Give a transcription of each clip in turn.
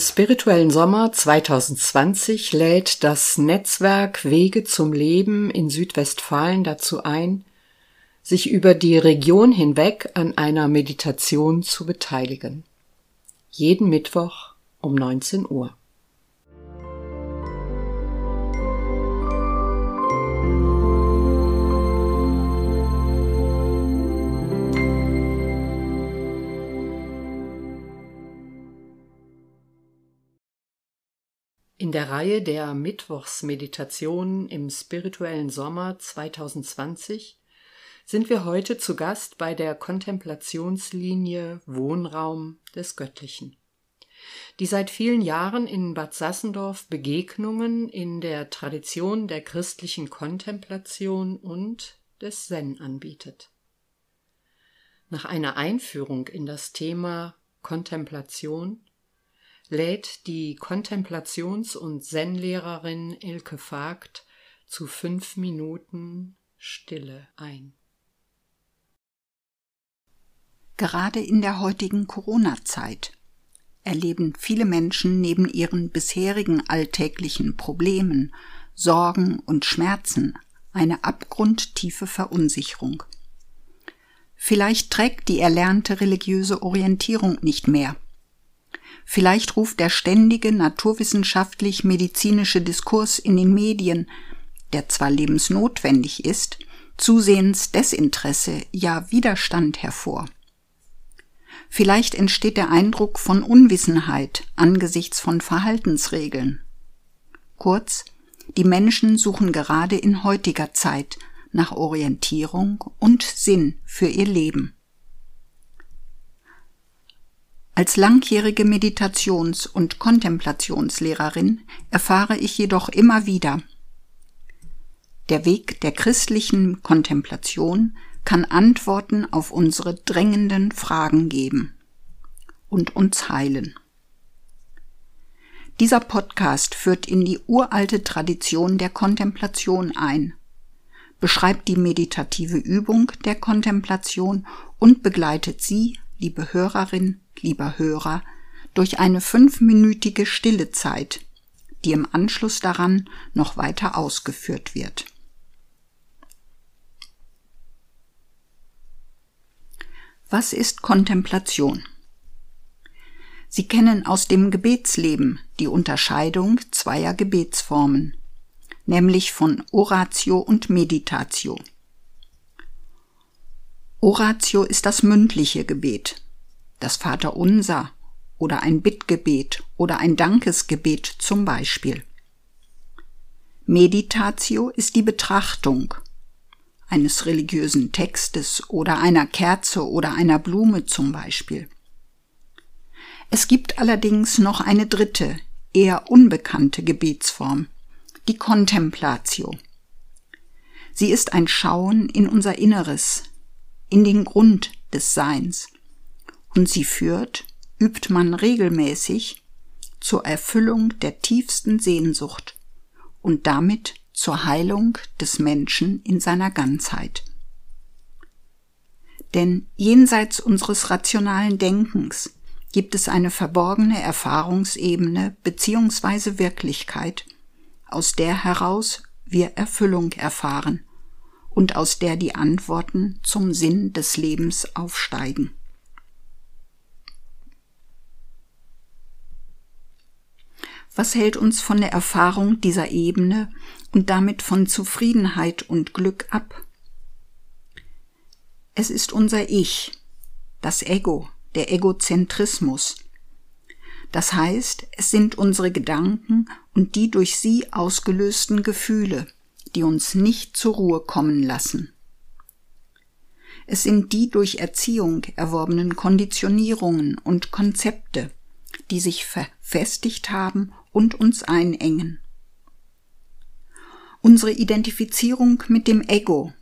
spirituellen Sommer 2020 lädt das Netzwerk Wege zum Leben in Südwestfalen dazu ein, sich über die Region hinweg an einer Meditation zu beteiligen. Jeden Mittwoch um 19 Uhr. Der Reihe der Mittwochsmeditationen im spirituellen Sommer 2020 sind wir heute zu Gast bei der Kontemplationslinie Wohnraum des Göttlichen, die seit vielen Jahren in Bad Sassendorf Begegnungen in der Tradition der christlichen Kontemplation und des Zen anbietet. Nach einer Einführung in das Thema Kontemplation lädt die Kontemplations- und Zen-Lehrerin Ilke Vogt zu fünf Minuten Stille ein. Gerade in der heutigen Corona-Zeit erleben viele Menschen neben ihren bisherigen alltäglichen Problemen, Sorgen und Schmerzen eine abgrundtiefe Verunsicherung. Vielleicht trägt die erlernte religiöse Orientierung nicht mehr – Vielleicht ruft der ständige naturwissenschaftlich-medizinische Diskurs in den Medien, der zwar lebensnotwendig ist, zusehends Desinteresse, ja Widerstand hervor. Vielleicht entsteht der Eindruck von Unwissenheit angesichts von Verhaltensregeln. Kurz, die Menschen suchen gerade in heutiger Zeit nach Orientierung und Sinn für ihr Leben. Als langjährige Meditations- und Kontemplationslehrerin erfahre ich jedoch immer wieder, der Weg der christlichen Kontemplation kann Antworten auf unsere drängenden Fragen geben und uns heilen. Dieser Podcast führt in die uralte Tradition der Kontemplation ein, beschreibt die meditative Übung der Kontemplation und begleitet Sie, liebe Hörerin, lieber Hörer, durch eine fünfminütige Stillezeit, die im Anschluss daran noch weiter ausgeführt wird. Was ist Kontemplation? Sie kennen aus dem Gebetsleben die Unterscheidung zweier Gebetsformen, nämlich von Oratio und Meditatio. Oratio ist das mündliche Gebet, das Vaterunser oder ein Bittgebet oder ein Dankesgebet zum Beispiel. Meditatio ist die Betrachtung eines religiösen Textes oder einer Kerze oder einer Blume zum Beispiel. Es gibt allerdings noch eine dritte, eher unbekannte Gebetsform, die Contemplatio. Sie ist ein Schauen in unser Inneres, in den Grund des Seins und sie führt, übt man regelmäßig, zur Erfüllung der tiefsten Sehnsucht und damit zur Heilung des Menschen in seiner Ganzheit. Denn jenseits unseres rationalen Denkens gibt es eine verborgene Erfahrungsebene bzw. Wirklichkeit, aus der heraus wir Erfüllung erfahren und aus der die Antworten zum Sinn des Lebens aufsteigen. Was hält uns von der Erfahrung dieser Ebene und damit von Zufriedenheit und Glück ab? Es ist unser Ich, das Ego, der Egozentrismus. Das heißt, es sind unsere Gedanken und die durch sie ausgelösten Gefühle, die uns nicht zur Ruhe kommen lassen. Es sind die durch Erziehung erworbenen Konditionierungen und Konzepte, die sich verfestigt haben und uns einengen. Unsere Identifizierung mit dem Ego,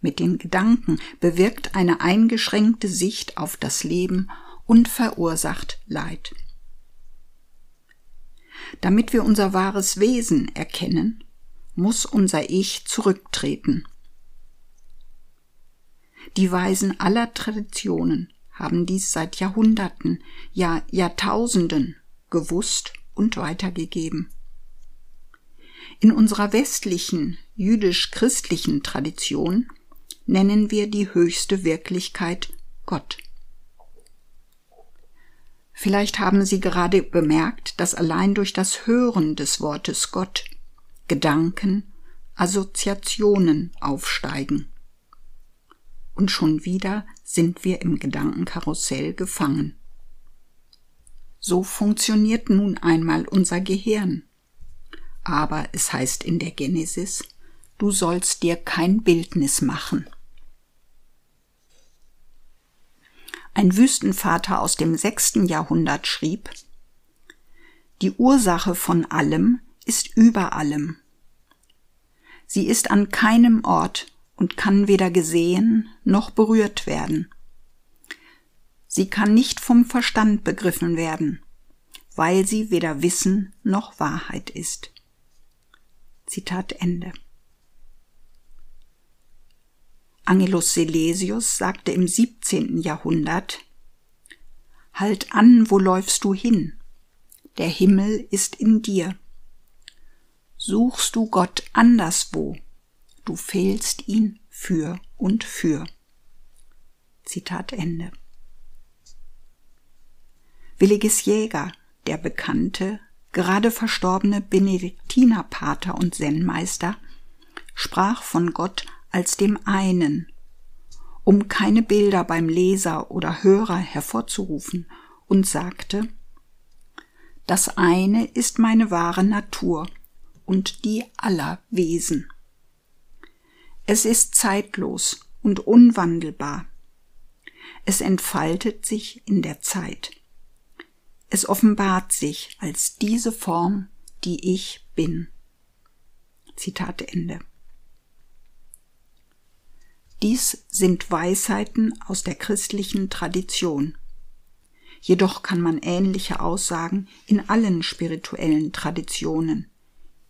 mit den Gedanken bewirkt eine eingeschränkte Sicht auf das Leben und verursacht Leid. Damit wir unser wahres Wesen erkennen, muss unser Ich zurücktreten. Die Weisen aller Traditionen haben dies seit Jahrhunderten, ja Jahrtausenden gewusst und weitergegeben. In unserer westlichen jüdisch-christlichen Tradition nennen wir die höchste Wirklichkeit Gott. Vielleicht haben Sie gerade bemerkt, dass allein durch das Hören des Wortes Gott Gedanken, Assoziationen aufsteigen. Und schon wieder sind wir im Gedankenkarussell gefangen. So funktioniert nun einmal unser Gehirn. Aber es heißt in der Genesis, du sollst dir kein Bildnis machen. Ein Wüstenvater aus dem sechsten Jahrhundert schrieb, die Ursache von allem ist über allem. Sie ist an keinem Ort und kann weder gesehen noch berührt werden. Sie kann nicht vom Verstand begriffen werden, weil sie weder Wissen noch Wahrheit ist. Zitat Ende. Angelus Silesius sagte im 17. Jahrhundert, Halt an, wo läufst du hin? Der Himmel ist in dir. Suchst du Gott anderswo, du fehlst ihn für und für. Zitat Ende. Williges Jäger, der bekannte, gerade verstorbene Benediktinerpater und Zen-Meister, sprach von Gott als dem einen, um keine Bilder beim Leser oder Hörer hervorzurufen, und sagte, das eine ist meine wahre Natur und die aller Wesen. Es ist zeitlos und unwandelbar. Es entfaltet sich in der Zeit. Es offenbart sich als diese Form, die ich bin. Zitat Ende. Dies sind Weisheiten aus der christlichen Tradition. Jedoch kann man ähnliche Aussagen in allen spirituellen Traditionen,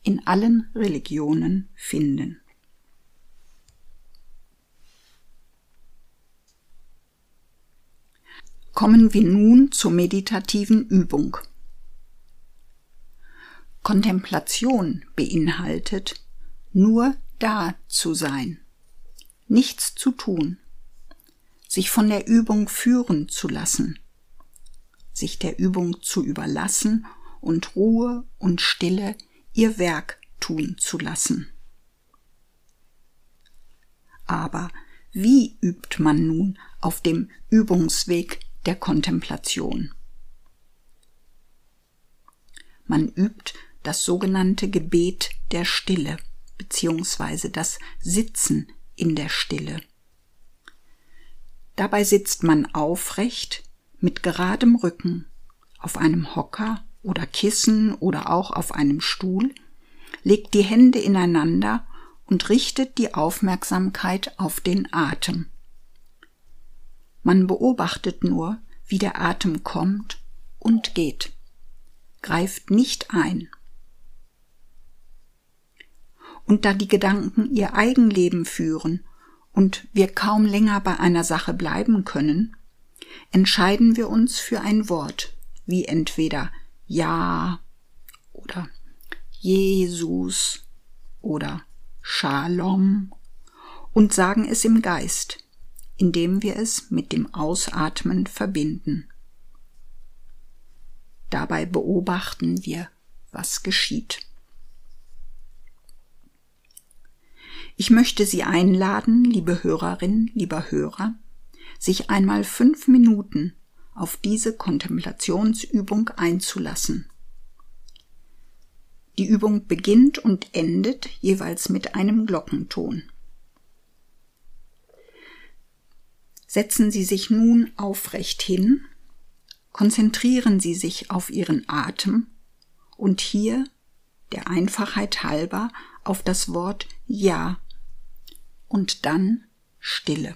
in allen Religionen finden. Kommen wir nun zur meditativen Übung. Kontemplation beinhaltet nur da zu sein nichts zu tun, sich von der Übung führen zu lassen, sich der Übung zu überlassen und Ruhe und Stille ihr Werk tun zu lassen. Aber wie übt man nun auf dem Übungsweg der Kontemplation? Man übt das sogenannte Gebet der Stille beziehungsweise das Sitzen in der Stille. Dabei sitzt man aufrecht mit geradem Rücken auf einem Hocker oder Kissen oder auch auf einem Stuhl, legt die Hände ineinander und richtet die Aufmerksamkeit auf den Atem. Man beobachtet nur, wie der Atem kommt und geht, greift nicht ein. Und da die Gedanken ihr Eigenleben führen und wir kaum länger bei einer Sache bleiben können, entscheiden wir uns für ein Wort, wie entweder Ja oder Jesus oder Shalom und sagen es im Geist, indem wir es mit dem Ausatmen verbinden. Dabei beobachten wir, was geschieht. Ich möchte Sie einladen, liebe Hörerin, lieber Hörer, sich einmal fünf Minuten auf diese Kontemplationsübung einzulassen. Die Übung beginnt und endet jeweils mit einem Glockenton. Setzen Sie sich nun aufrecht hin, konzentrieren Sie sich auf Ihren Atem. Und hier, der Einfachheit halber, auf das Wort Ja. Und dann Stille.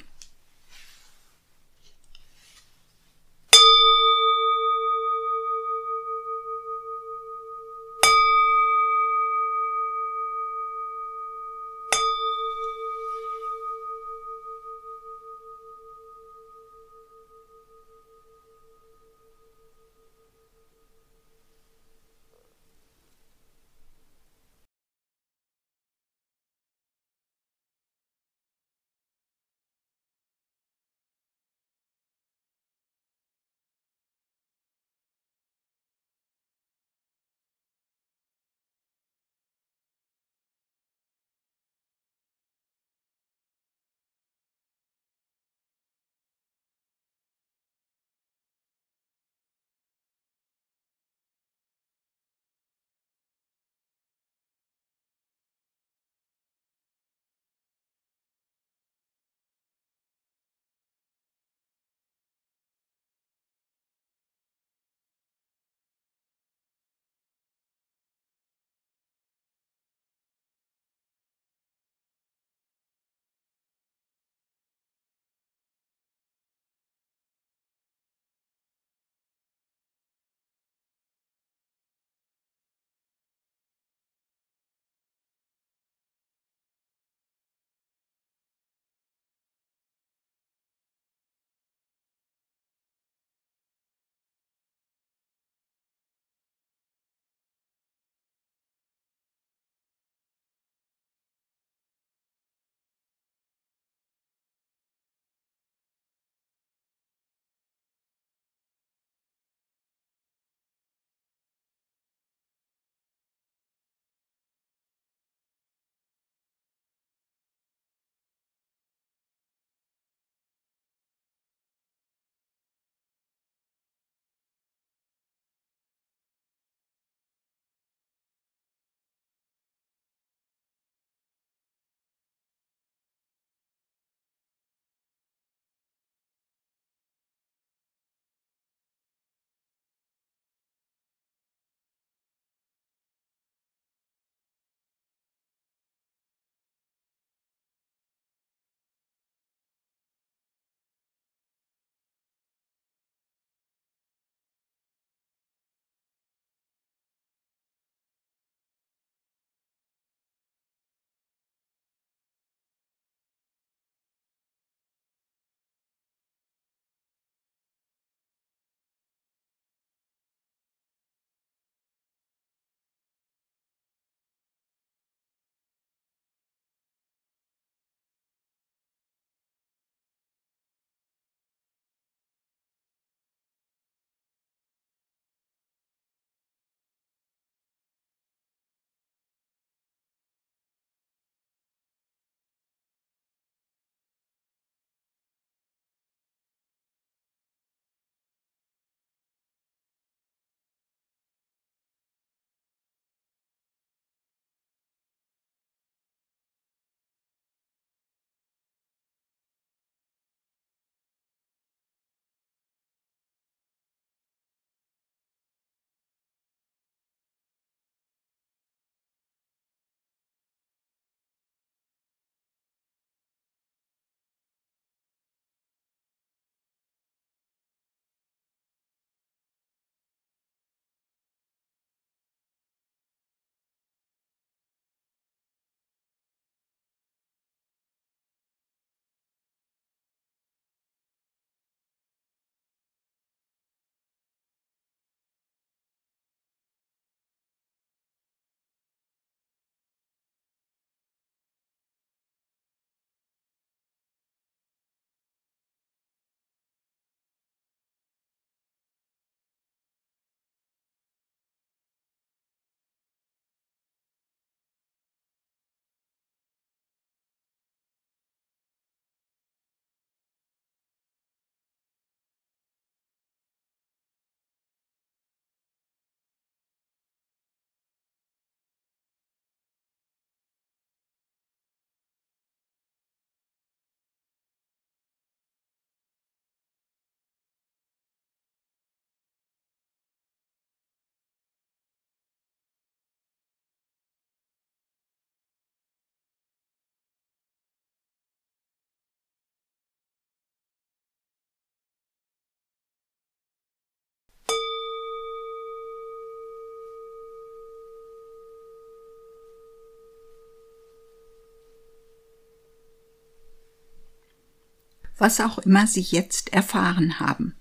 Was auch immer Sie jetzt erfahren haben.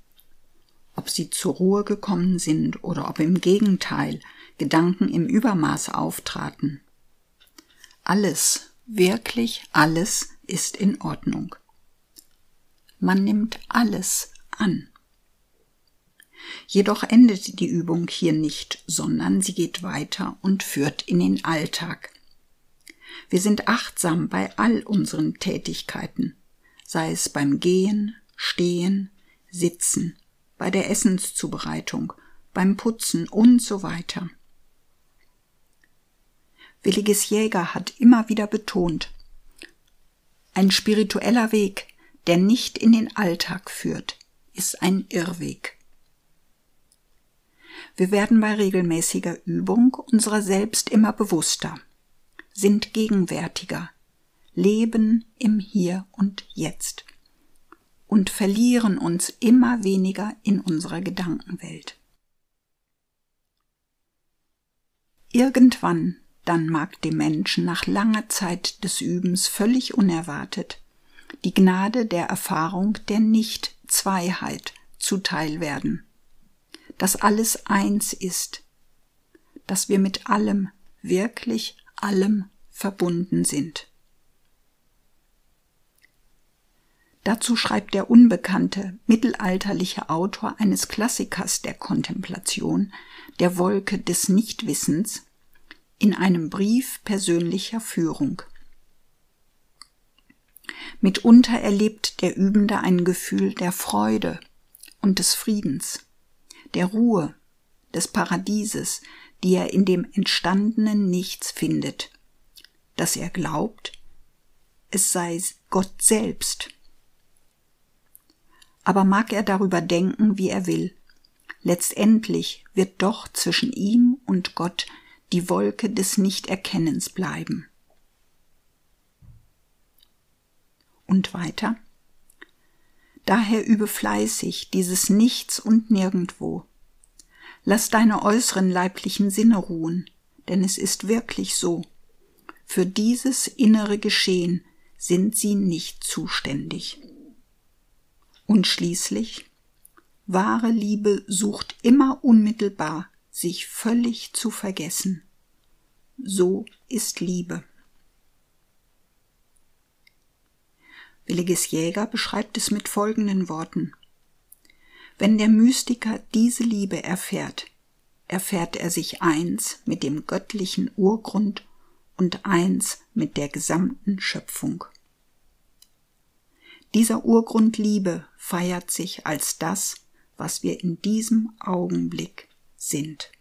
Ob Sie zur Ruhe gekommen sind oder ob im Gegenteil Gedanken im Übermaß auftraten. Alles, wirklich alles ist in Ordnung. Man nimmt alles an. Jedoch endet die Übung hier nicht, sondern sie geht weiter und führt in den Alltag. Wir sind achtsam bei all unseren Tätigkeiten, sei es beim Gehen, Stehen, Sitzen, bei der Essenszubereitung, beim Putzen und so weiter. Williges Jäger hat immer wieder betont, ein spiritueller Weg, der nicht in den Alltag führt, ist ein Irrweg. Wir werden bei regelmäßiger Übung unserer selbst immer bewusster, sind gegenwärtiger, leben im Hier und Jetzt und verlieren uns immer weniger in unserer Gedankenwelt. Irgendwann dann mag dem Menschen nach langer Zeit des Übens völlig unerwartet die Gnade der Erfahrung der Nicht-Zweiheit zuteil werden dass alles eins ist, dass wir mit allem, wirklich allem verbunden sind. Dazu schreibt der unbekannte mittelalterliche Autor eines Klassikers der Kontemplation, der Wolke des Nichtwissens, in einem Brief persönlicher Führung. Mitunter erlebt der Übende ein Gefühl der Freude und des Friedens der Ruhe, des Paradieses, die er in dem entstandenen Nichts findet, dass er glaubt, es sei Gott selbst. Aber mag er darüber denken, wie er will, letztendlich wird doch zwischen ihm und Gott die Wolke des Nichterkennens bleiben. Und weiter? Daher übe fleißig dieses Nichts und Nirgendwo. Lass deine äußeren leiblichen Sinne ruhen, denn es ist wirklich so. Für dieses innere Geschehen sind sie nicht zuständig. Und schließlich, wahre Liebe sucht immer unmittelbar, sich völlig zu vergessen. So ist Liebe. Williges Jäger beschreibt es mit folgenden Worten. Wenn der Mystiker diese Liebe erfährt, erfährt er sich eins mit dem göttlichen Urgrund und eins mit der gesamten Schöpfung. Dieser Urgrund Liebe feiert sich als das, was wir in diesem Augenblick sind.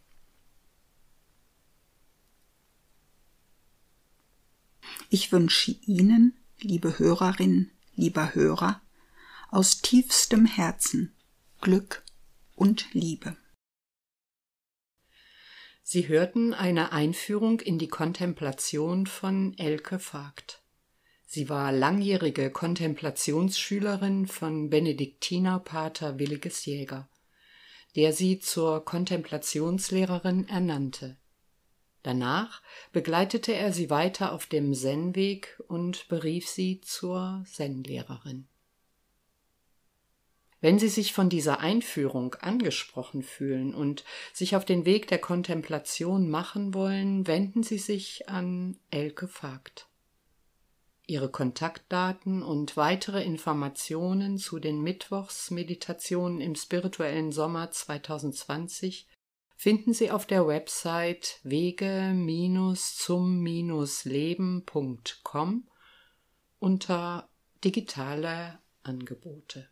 Ich wünsche Ihnen liebe Hörerin, lieber Hörer, aus tiefstem Herzen Glück und Liebe. Sie hörten eine Einführung in die Kontemplation von Elke Vogt. Sie war langjährige Kontemplationsschülerin von Benediktinerpater Williges Jäger, der sie zur Kontemplationslehrerin ernannte. Danach begleitete er sie weiter auf dem Zen-Weg und berief sie zur Zen-Lehrerin. Wenn Sie sich von dieser Einführung angesprochen fühlen und sich auf den Weg der Kontemplation machen wollen, wenden Sie sich an Elke Vogt. Ihre Kontaktdaten und weitere Informationen zu den Mittwochsmeditationen im spirituellen Sommer 2020 finden Sie auf der Website wege-zum-leben.com unter digitale Angebote.